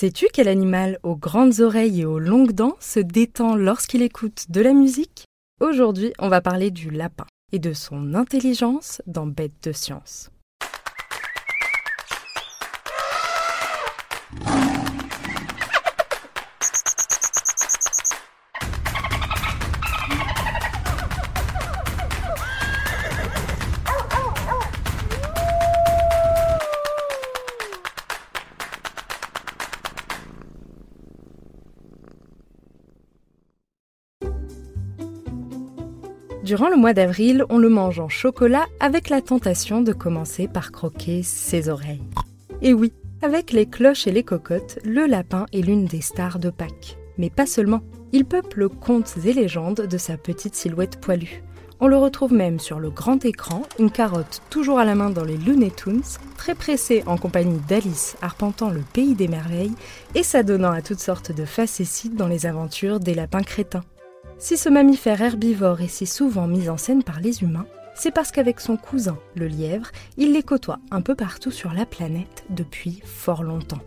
Sais-tu quel animal aux grandes oreilles et aux longues dents se détend lorsqu'il écoute de la musique? Aujourd'hui, on va parler du lapin et de son intelligence dans Bête de science. Durant le mois d'avril, on le mange en chocolat avec la tentation de commencer par croquer ses oreilles. Et oui, avec les cloches et les cocottes, le lapin est l'une des stars de Pâques. Mais pas seulement. Il peuple contes et légendes de sa petite silhouette poilue. On le retrouve même sur le grand écran, une carotte toujours à la main dans les Looney Tunes, très pressé en compagnie d'Alice arpentant le pays des merveilles et s'adonnant à toutes sortes de facéties dans les aventures des lapins crétins. Si ce mammifère herbivore est si souvent mis en scène par les humains, c'est parce qu'avec son cousin, le lièvre, il les côtoie un peu partout sur la planète depuis fort longtemps.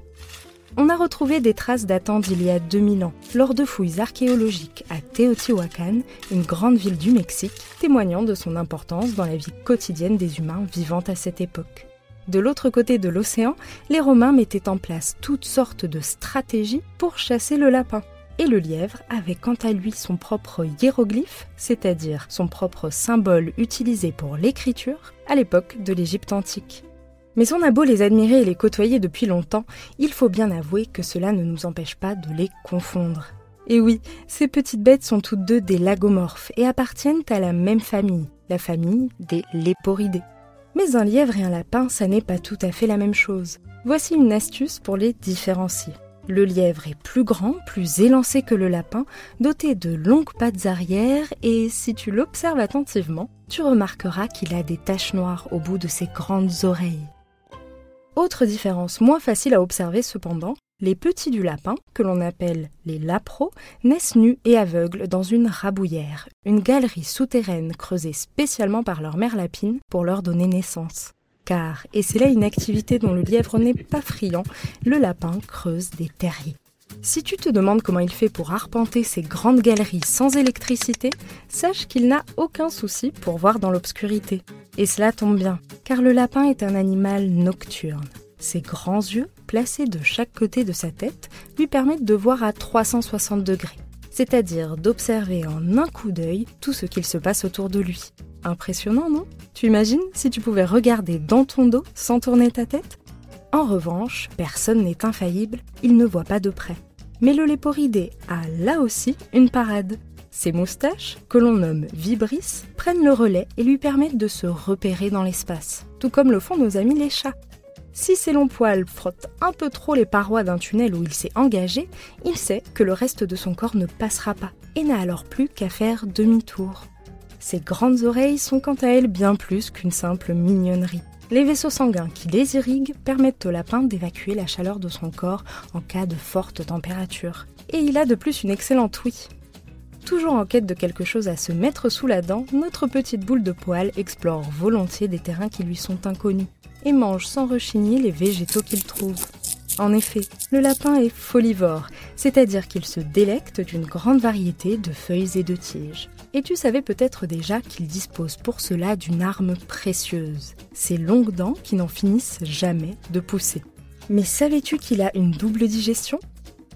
On a retrouvé des traces datant d'il y a 2000 ans, lors de fouilles archéologiques à Teotihuacan, une grande ville du Mexique, témoignant de son importance dans la vie quotidienne des humains vivant à cette époque. De l'autre côté de l'océan, les Romains mettaient en place toutes sortes de stratégies pour chasser le lapin et le lièvre avait quant à lui son propre hiéroglyphe, c'est-à-dire son propre symbole utilisé pour l'écriture à l'époque de l'Égypte antique. Mais on a beau les admirer et les côtoyer depuis longtemps, il faut bien avouer que cela ne nous empêche pas de les confondre. Et oui, ces petites bêtes sont toutes deux des lagomorphes et appartiennent à la même famille, la famille des léporidés. Mais un lièvre et un lapin, ça n'est pas tout à fait la même chose. Voici une astuce pour les différencier. Le lièvre est plus grand, plus élancé que le lapin, doté de longues pattes arrière et si tu l'observes attentivement, tu remarqueras qu'il a des taches noires au bout de ses grandes oreilles. Autre différence moins facile à observer cependant, les petits du lapin, que l'on appelle les lapros, naissent nus et aveugles dans une rabouillère, une galerie souterraine creusée spécialement par leur mère lapine pour leur donner naissance car, et c'est là une activité dont le lièvre n'est pas friand, le lapin creuse des terriers. Si tu te demandes comment il fait pour arpenter ces grandes galeries sans électricité, sache qu'il n'a aucun souci pour voir dans l'obscurité. Et cela tombe bien, car le lapin est un animal nocturne. Ses grands yeux, placés de chaque côté de sa tête, lui permettent de voir à 360 degrés, c'est-à-dire d'observer en un coup d'œil tout ce qu'il se passe autour de lui. Impressionnant, non? Tu imagines si tu pouvais regarder dans ton dos sans tourner ta tête? En revanche, personne n'est infaillible, il ne voit pas de près. Mais le léporidé a là aussi une parade. Ses moustaches, que l'on nomme vibris, prennent le relais et lui permettent de se repérer dans l'espace, tout comme le font nos amis les chats. Si ses longs poils frottent un peu trop les parois d'un tunnel où il s'est engagé, il sait que le reste de son corps ne passera pas et n'a alors plus qu'à faire demi-tour. Ses grandes oreilles sont quant à elles bien plus qu'une simple mignonnerie. Les vaisseaux sanguins qui les irriguent permettent au lapin d'évacuer la chaleur de son corps en cas de forte température. Et il a de plus une excellente ouïe. Toujours en quête de quelque chose à se mettre sous la dent, notre petite boule de poils explore volontiers des terrains qui lui sont inconnus et mange sans rechigner les végétaux qu'il trouve. En effet, le lapin est folivore, c'est-à-dire qu'il se délecte d'une grande variété de feuilles et de tiges. Et tu savais peut-être déjà qu'il dispose pour cela d'une arme précieuse, ses longues dents qui n'en finissent jamais de pousser. Mais savais-tu qu'il a une double digestion?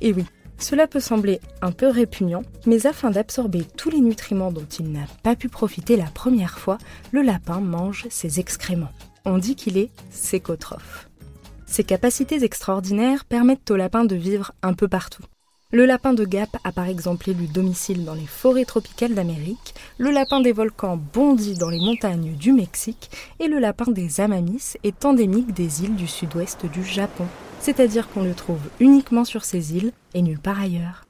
Eh oui, cela peut sembler un peu répugnant, mais afin d'absorber tous les nutriments dont il n'a pas pu profiter la première fois, le lapin mange ses excréments. On dit qu'il est sécotrophe. Ses capacités extraordinaires permettent au lapin de vivre un peu partout. Le lapin de Gap a par exemple élu domicile dans les forêts tropicales d'Amérique, le lapin des volcans bondit dans les montagnes du Mexique et le lapin des Amamis est endémique des îles du sud-ouest du Japon, c'est-à-dire qu'on le trouve uniquement sur ces îles et nulle part ailleurs.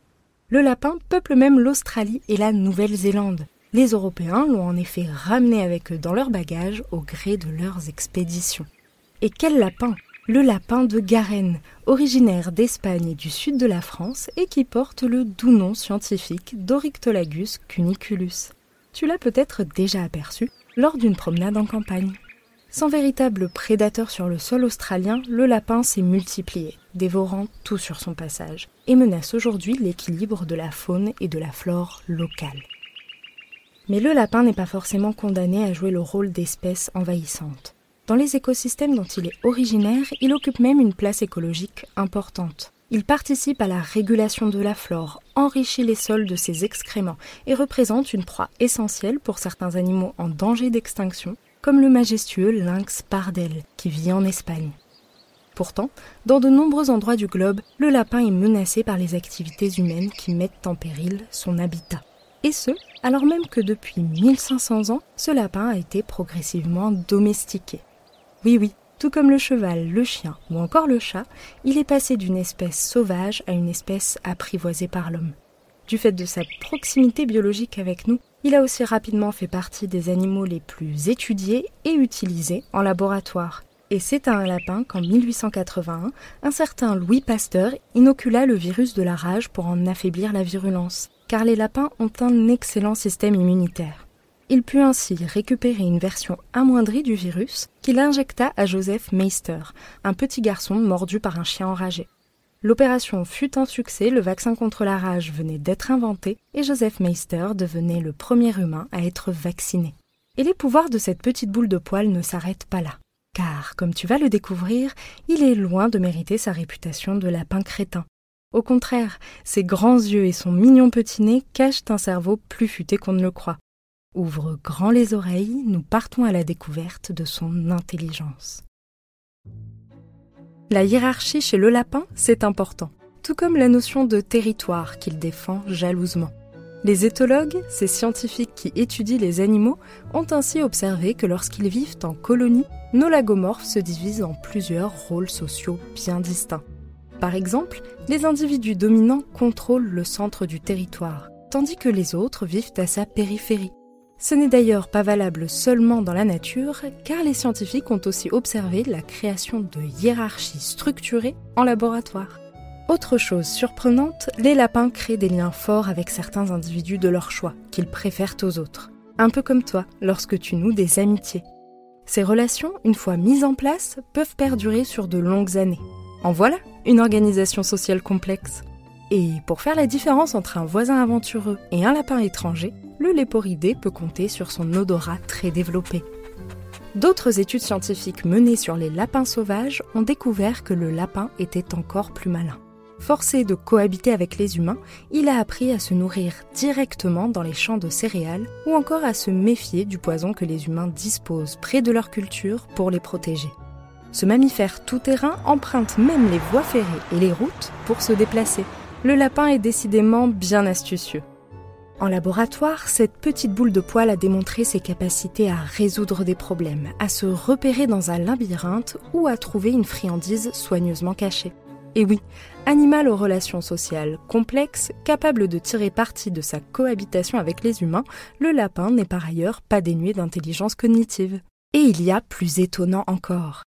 Le lapin peuple même l'Australie et la Nouvelle-Zélande. Les Européens l'ont en effet ramené avec eux dans leurs bagages au gré de leurs expéditions. Et quel lapin? Le lapin de Garenne, originaire d'Espagne et du sud de la France et qui porte le doux nom scientifique d'Oryctolagus cuniculus. Tu l'as peut-être déjà aperçu lors d'une promenade en campagne. Sans véritable prédateur sur le sol australien, le lapin s'est multiplié, dévorant tout sur son passage, et menace aujourd'hui l'équilibre de la faune et de la flore locale. Mais le lapin n'est pas forcément condamné à jouer le rôle d'espèce envahissante. Dans les écosystèmes dont il est originaire, il occupe même une place écologique importante. Il participe à la régulation de la flore, enrichit les sols de ses excréments et représente une proie essentielle pour certains animaux en danger d'extinction, comme le majestueux lynx pardel qui vit en Espagne. Pourtant, dans de nombreux endroits du globe, le lapin est menacé par les activités humaines qui mettent en péril son habitat. Et ce, alors même que depuis 1500 ans, ce lapin a été progressivement domestiqué. Oui, oui, tout comme le cheval, le chien ou encore le chat, il est passé d'une espèce sauvage à une espèce apprivoisée par l'homme. Du fait de sa proximité biologique avec nous, il a aussi rapidement fait partie des animaux les plus étudiés et utilisés en laboratoire. Et c'est à un lapin qu'en 1881, un certain Louis Pasteur inocula le virus de la rage pour en affaiblir la virulence, car les lapins ont un excellent système immunitaire. Il put ainsi récupérer une version amoindrie du virus qu'il injecta à Joseph Meister, un petit garçon mordu par un chien enragé. L'opération fut un succès, le vaccin contre la rage venait d'être inventé et Joseph Meister devenait le premier humain à être vacciné. Et les pouvoirs de cette petite boule de poil ne s'arrêtent pas là. Car, comme tu vas le découvrir, il est loin de mériter sa réputation de lapin crétin. Au contraire, ses grands yeux et son mignon petit nez cachent un cerveau plus futé qu'on ne le croit. Ouvre grand les oreilles, nous partons à la découverte de son intelligence. La hiérarchie chez le lapin, c'est important, tout comme la notion de territoire qu'il défend jalousement. Les éthologues, ces scientifiques qui étudient les animaux, ont ainsi observé que lorsqu'ils vivent en colonie, nos lagomorphes se divisent en plusieurs rôles sociaux bien distincts. Par exemple, les individus dominants contrôlent le centre du territoire, tandis que les autres vivent à sa périphérie, ce n'est d'ailleurs pas valable seulement dans la nature, car les scientifiques ont aussi observé la création de hiérarchies structurées en laboratoire. Autre chose surprenante, les lapins créent des liens forts avec certains individus de leur choix, qu'ils préfèrent aux autres. Un peu comme toi, lorsque tu noues des amitiés. Ces relations, une fois mises en place, peuvent perdurer sur de longues années. En voilà une organisation sociale complexe. Et pour faire la différence entre un voisin aventureux et un lapin étranger, le léporidé peut compter sur son odorat très développé. D'autres études scientifiques menées sur les lapins sauvages ont découvert que le lapin était encore plus malin. Forcé de cohabiter avec les humains, il a appris à se nourrir directement dans les champs de céréales ou encore à se méfier du poison que les humains disposent près de leur culture pour les protéger. Ce mammifère tout-terrain emprunte même les voies ferrées et les routes pour se déplacer. Le lapin est décidément bien astucieux. En laboratoire, cette petite boule de poil a démontré ses capacités à résoudre des problèmes, à se repérer dans un labyrinthe ou à trouver une friandise soigneusement cachée. Et oui, animal aux relations sociales complexes, capable de tirer parti de sa cohabitation avec les humains, le lapin n'est par ailleurs pas dénué d'intelligence cognitive. Et il y a plus étonnant encore.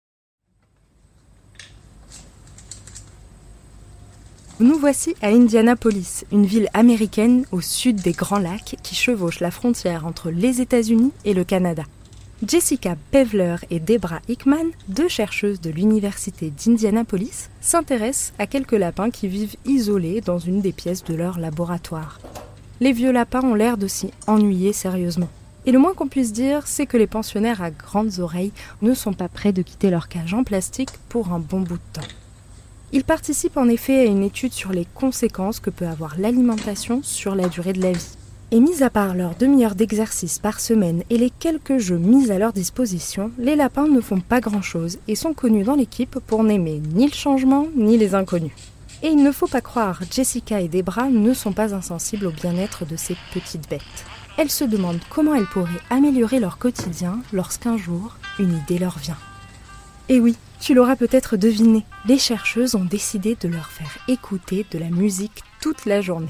Nous voici à Indianapolis, une ville américaine au sud des Grands Lacs qui chevauche la frontière entre les États-Unis et le Canada. Jessica Pevler et Debra Hickman, deux chercheuses de l'Université d'Indianapolis, s'intéressent à quelques lapins qui vivent isolés dans une des pièces de leur laboratoire. Les vieux lapins ont l'air de s'y ennuyer sérieusement. Et le moins qu'on puisse dire, c'est que les pensionnaires à grandes oreilles ne sont pas prêts de quitter leur cage en plastique pour un bon bout de temps. Ils participent en effet à une étude sur les conséquences que peut avoir l'alimentation sur la durée de la vie. Et mis à part leur demi-heure d'exercice par semaine et les quelques jeux mis à leur disposition, les lapins ne font pas grand-chose et sont connus dans l'équipe pour n'aimer ni le changement ni les inconnus. Et il ne faut pas croire, Jessica et Debra ne sont pas insensibles au bien-être de ces petites bêtes. Elles se demandent comment elles pourraient améliorer leur quotidien lorsqu'un jour, une idée leur vient. Et oui, tu l'auras peut-être deviné, les chercheuses ont décidé de leur faire écouter de la musique toute la journée.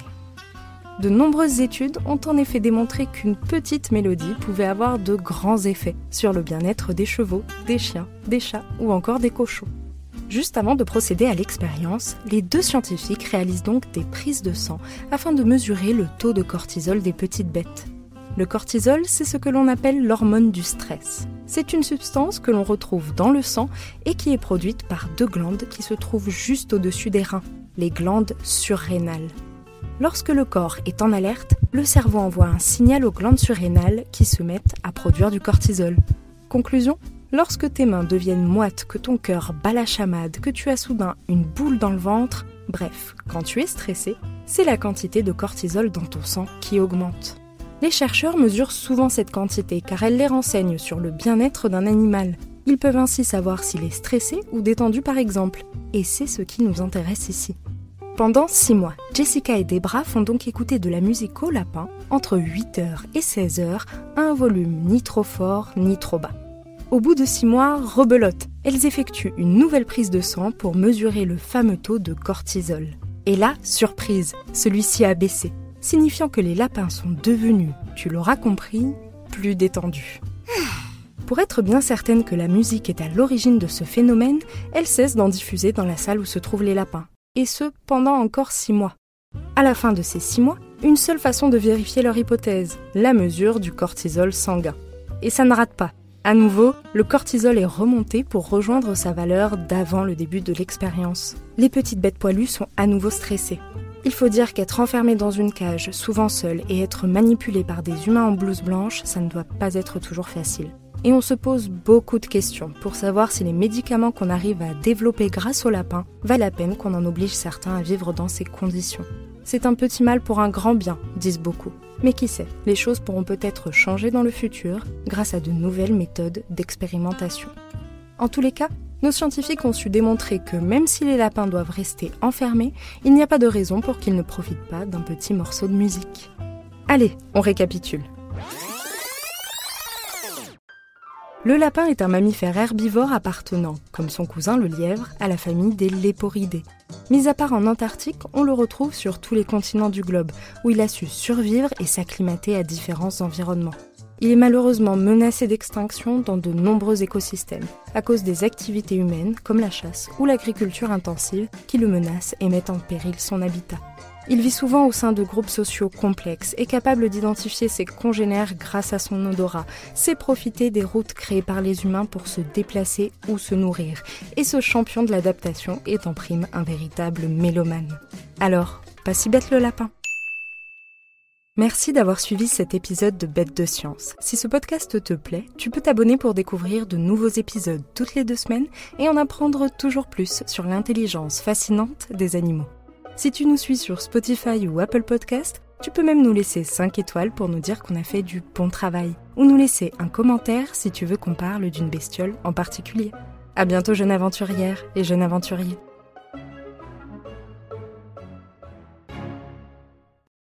De nombreuses études ont en effet démontré qu'une petite mélodie pouvait avoir de grands effets sur le bien-être des chevaux, des chiens, des chats ou encore des cochons. Juste avant de procéder à l'expérience, les deux scientifiques réalisent donc des prises de sang afin de mesurer le taux de cortisol des petites bêtes. Le cortisol, c'est ce que l'on appelle l'hormone du stress. C'est une substance que l'on retrouve dans le sang et qui est produite par deux glandes qui se trouvent juste au-dessus des reins, les glandes surrénales. Lorsque le corps est en alerte, le cerveau envoie un signal aux glandes surrénales qui se mettent à produire du cortisol. Conclusion Lorsque tes mains deviennent moites, que ton cœur bat la chamade, que tu as soudain une boule dans le ventre, bref, quand tu es stressé, c'est la quantité de cortisol dans ton sang qui augmente. Les chercheurs mesurent souvent cette quantité car elle les renseigne sur le bien-être d'un animal. Ils peuvent ainsi savoir s'il est stressé ou détendu par exemple, et c'est ce qui nous intéresse ici. Pendant 6 mois, Jessica et Debra font donc écouter de la musique au lapin entre 8h et 16h à un volume ni trop fort ni trop bas. Au bout de six mois, rebelote, elles effectuent une nouvelle prise de sang pour mesurer le fameux taux de cortisol. Et là, surprise, celui-ci a baissé, signifiant que les lapins sont devenus, tu l'auras compris, plus détendus. Pour être bien certaine que la musique est à l'origine de ce phénomène, elle cesse d'en diffuser dans la salle où se trouvent les lapins, et ce pendant encore six mois. À la fin de ces six mois, une seule façon de vérifier leur hypothèse, la mesure du cortisol sanguin. Et ça ne rate pas. À nouveau, le cortisol est remonté pour rejoindre sa valeur d'avant le début de l'expérience. Les petites bêtes poilues sont à nouveau stressées. Il faut dire qu'être enfermé dans une cage, souvent seul, et être manipulé par des humains en blouse blanche, ça ne doit pas être toujours facile. Et on se pose beaucoup de questions pour savoir si les médicaments qu'on arrive à développer grâce au lapin valent la peine qu'on en oblige certains à vivre dans ces conditions. C'est un petit mal pour un grand bien, disent beaucoup. Mais qui sait, les choses pourront peut-être changer dans le futur grâce à de nouvelles méthodes d'expérimentation. En tous les cas, nos scientifiques ont su démontrer que même si les lapins doivent rester enfermés, il n'y a pas de raison pour qu'ils ne profitent pas d'un petit morceau de musique. Allez, on récapitule. Le lapin est un mammifère herbivore appartenant, comme son cousin le lièvre, à la famille des léporidés. Mis à part en Antarctique, on le retrouve sur tous les continents du globe, où il a su survivre et s'acclimater à différents environnements. Il est malheureusement menacé d'extinction dans de nombreux écosystèmes, à cause des activités humaines comme la chasse ou l'agriculture intensive qui le menacent et mettent en péril son habitat. Il vit souvent au sein de groupes sociaux complexes et capable d'identifier ses congénères grâce à son odorat, sait profiter des routes créées par les humains pour se déplacer ou se nourrir. Et ce champion de l'adaptation est en prime un véritable mélomane. Alors, pas si bête le lapin Merci d'avoir suivi cet épisode de Bête de Science. Si ce podcast te plaît, tu peux t'abonner pour découvrir de nouveaux épisodes toutes les deux semaines et en apprendre toujours plus sur l'intelligence fascinante des animaux. Si tu nous suis sur Spotify ou Apple Podcast, tu peux même nous laisser 5 étoiles pour nous dire qu'on a fait du bon travail. Ou nous laisser un commentaire si tu veux qu'on parle d'une bestiole en particulier. À bientôt jeune aventurière et jeune aventurier.